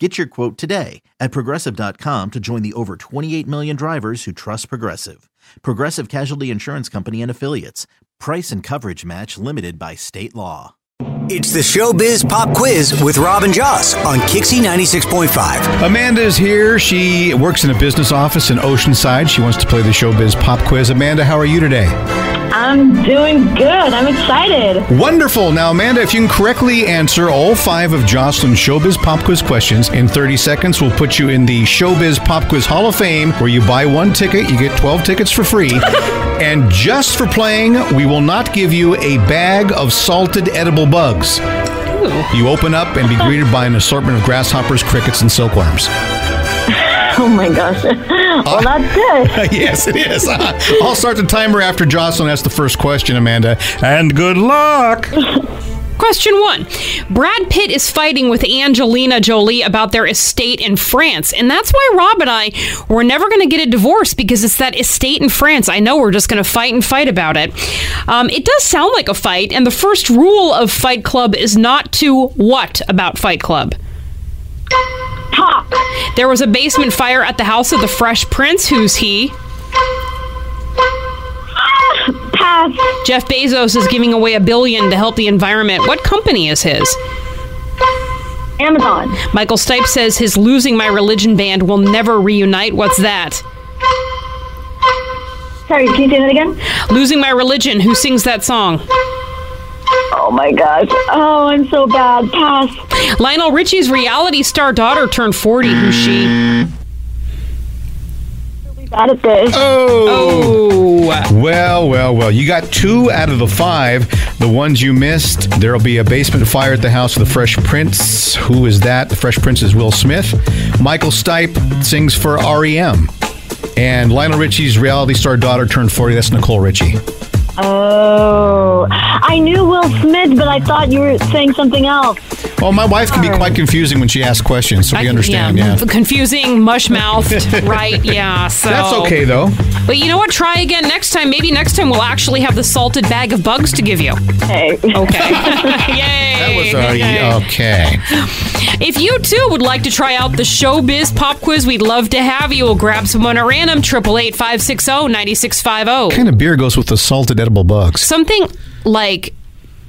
Get your quote today at progressive.com to join the over 28 million drivers who trust Progressive. Progressive Casualty Insurance Company and Affiliates. Price and coverage match limited by state law. It's the Showbiz Pop Quiz with Rob and Joss on Kixie 96.5. Amanda is here. She works in a business office in Oceanside. She wants to play the Showbiz Pop Quiz. Amanda, how are you today? I'm doing good. I'm excited. Wonderful. Now, Amanda, if you can correctly answer all five of Jocelyn's Showbiz Pop Quiz questions in 30 seconds, we'll put you in the Showbiz Pop Quiz Hall of Fame, where you buy one ticket, you get 12 tickets for free. and just for playing, we will not give you a bag of salted edible bugs. You open up and be greeted by an assortment of grasshoppers, crickets, and silkworms. Oh my gosh. well, that's good. yes, it is. I'll start the timer after Jocelyn asks the first question, Amanda. And good luck. Question one Brad Pitt is fighting with Angelina Jolie about their estate in France. And that's why Rob and I were never going to get a divorce because it's that estate in France. I know we're just going to fight and fight about it. Um, it does sound like a fight. And the first rule of Fight Club is not to what about Fight Club? There was a basement fire at the house of the Fresh Prince. Who's he? Pass. Jeff Bezos is giving away a billion to help the environment. What company is his? Amazon. Michael Stipe says his Losing My Religion band will never reunite. What's that? Sorry, can you say that again? Losing My Religion. Who sings that song? Oh my gosh. Oh, I'm so bad. Pass. Lionel Richie's reality star daughter turned 40. Who's she? Really bad at this. Oh. Oh. Well, well, well. You got two out of the five. The ones you missed, there'll be a basement fire at the house of the Fresh Prince. Who is that? The Fresh Prince is Will Smith. Michael Stipe sings for REM. And Lionel Richie's reality star daughter turned 40. That's Nicole Richie. Oh. I knew Will Smith, but I thought you were saying something else. Well, my wife can be quite confusing when she asks questions, so we I- understand, yeah. Confusing, mush mouthed, right? Yeah. So That's okay, though. But you know what? Try again next time. Maybe next time we'll actually have the salted bag of bugs to give you. Hey. Okay. Yay. That was uh, Yay. okay. If you too would like to try out the Showbiz Pop Quiz, we'd love to have you. We'll grab someone at random, 888 560 9650. What kind of beer goes with the salted edible bugs? Something like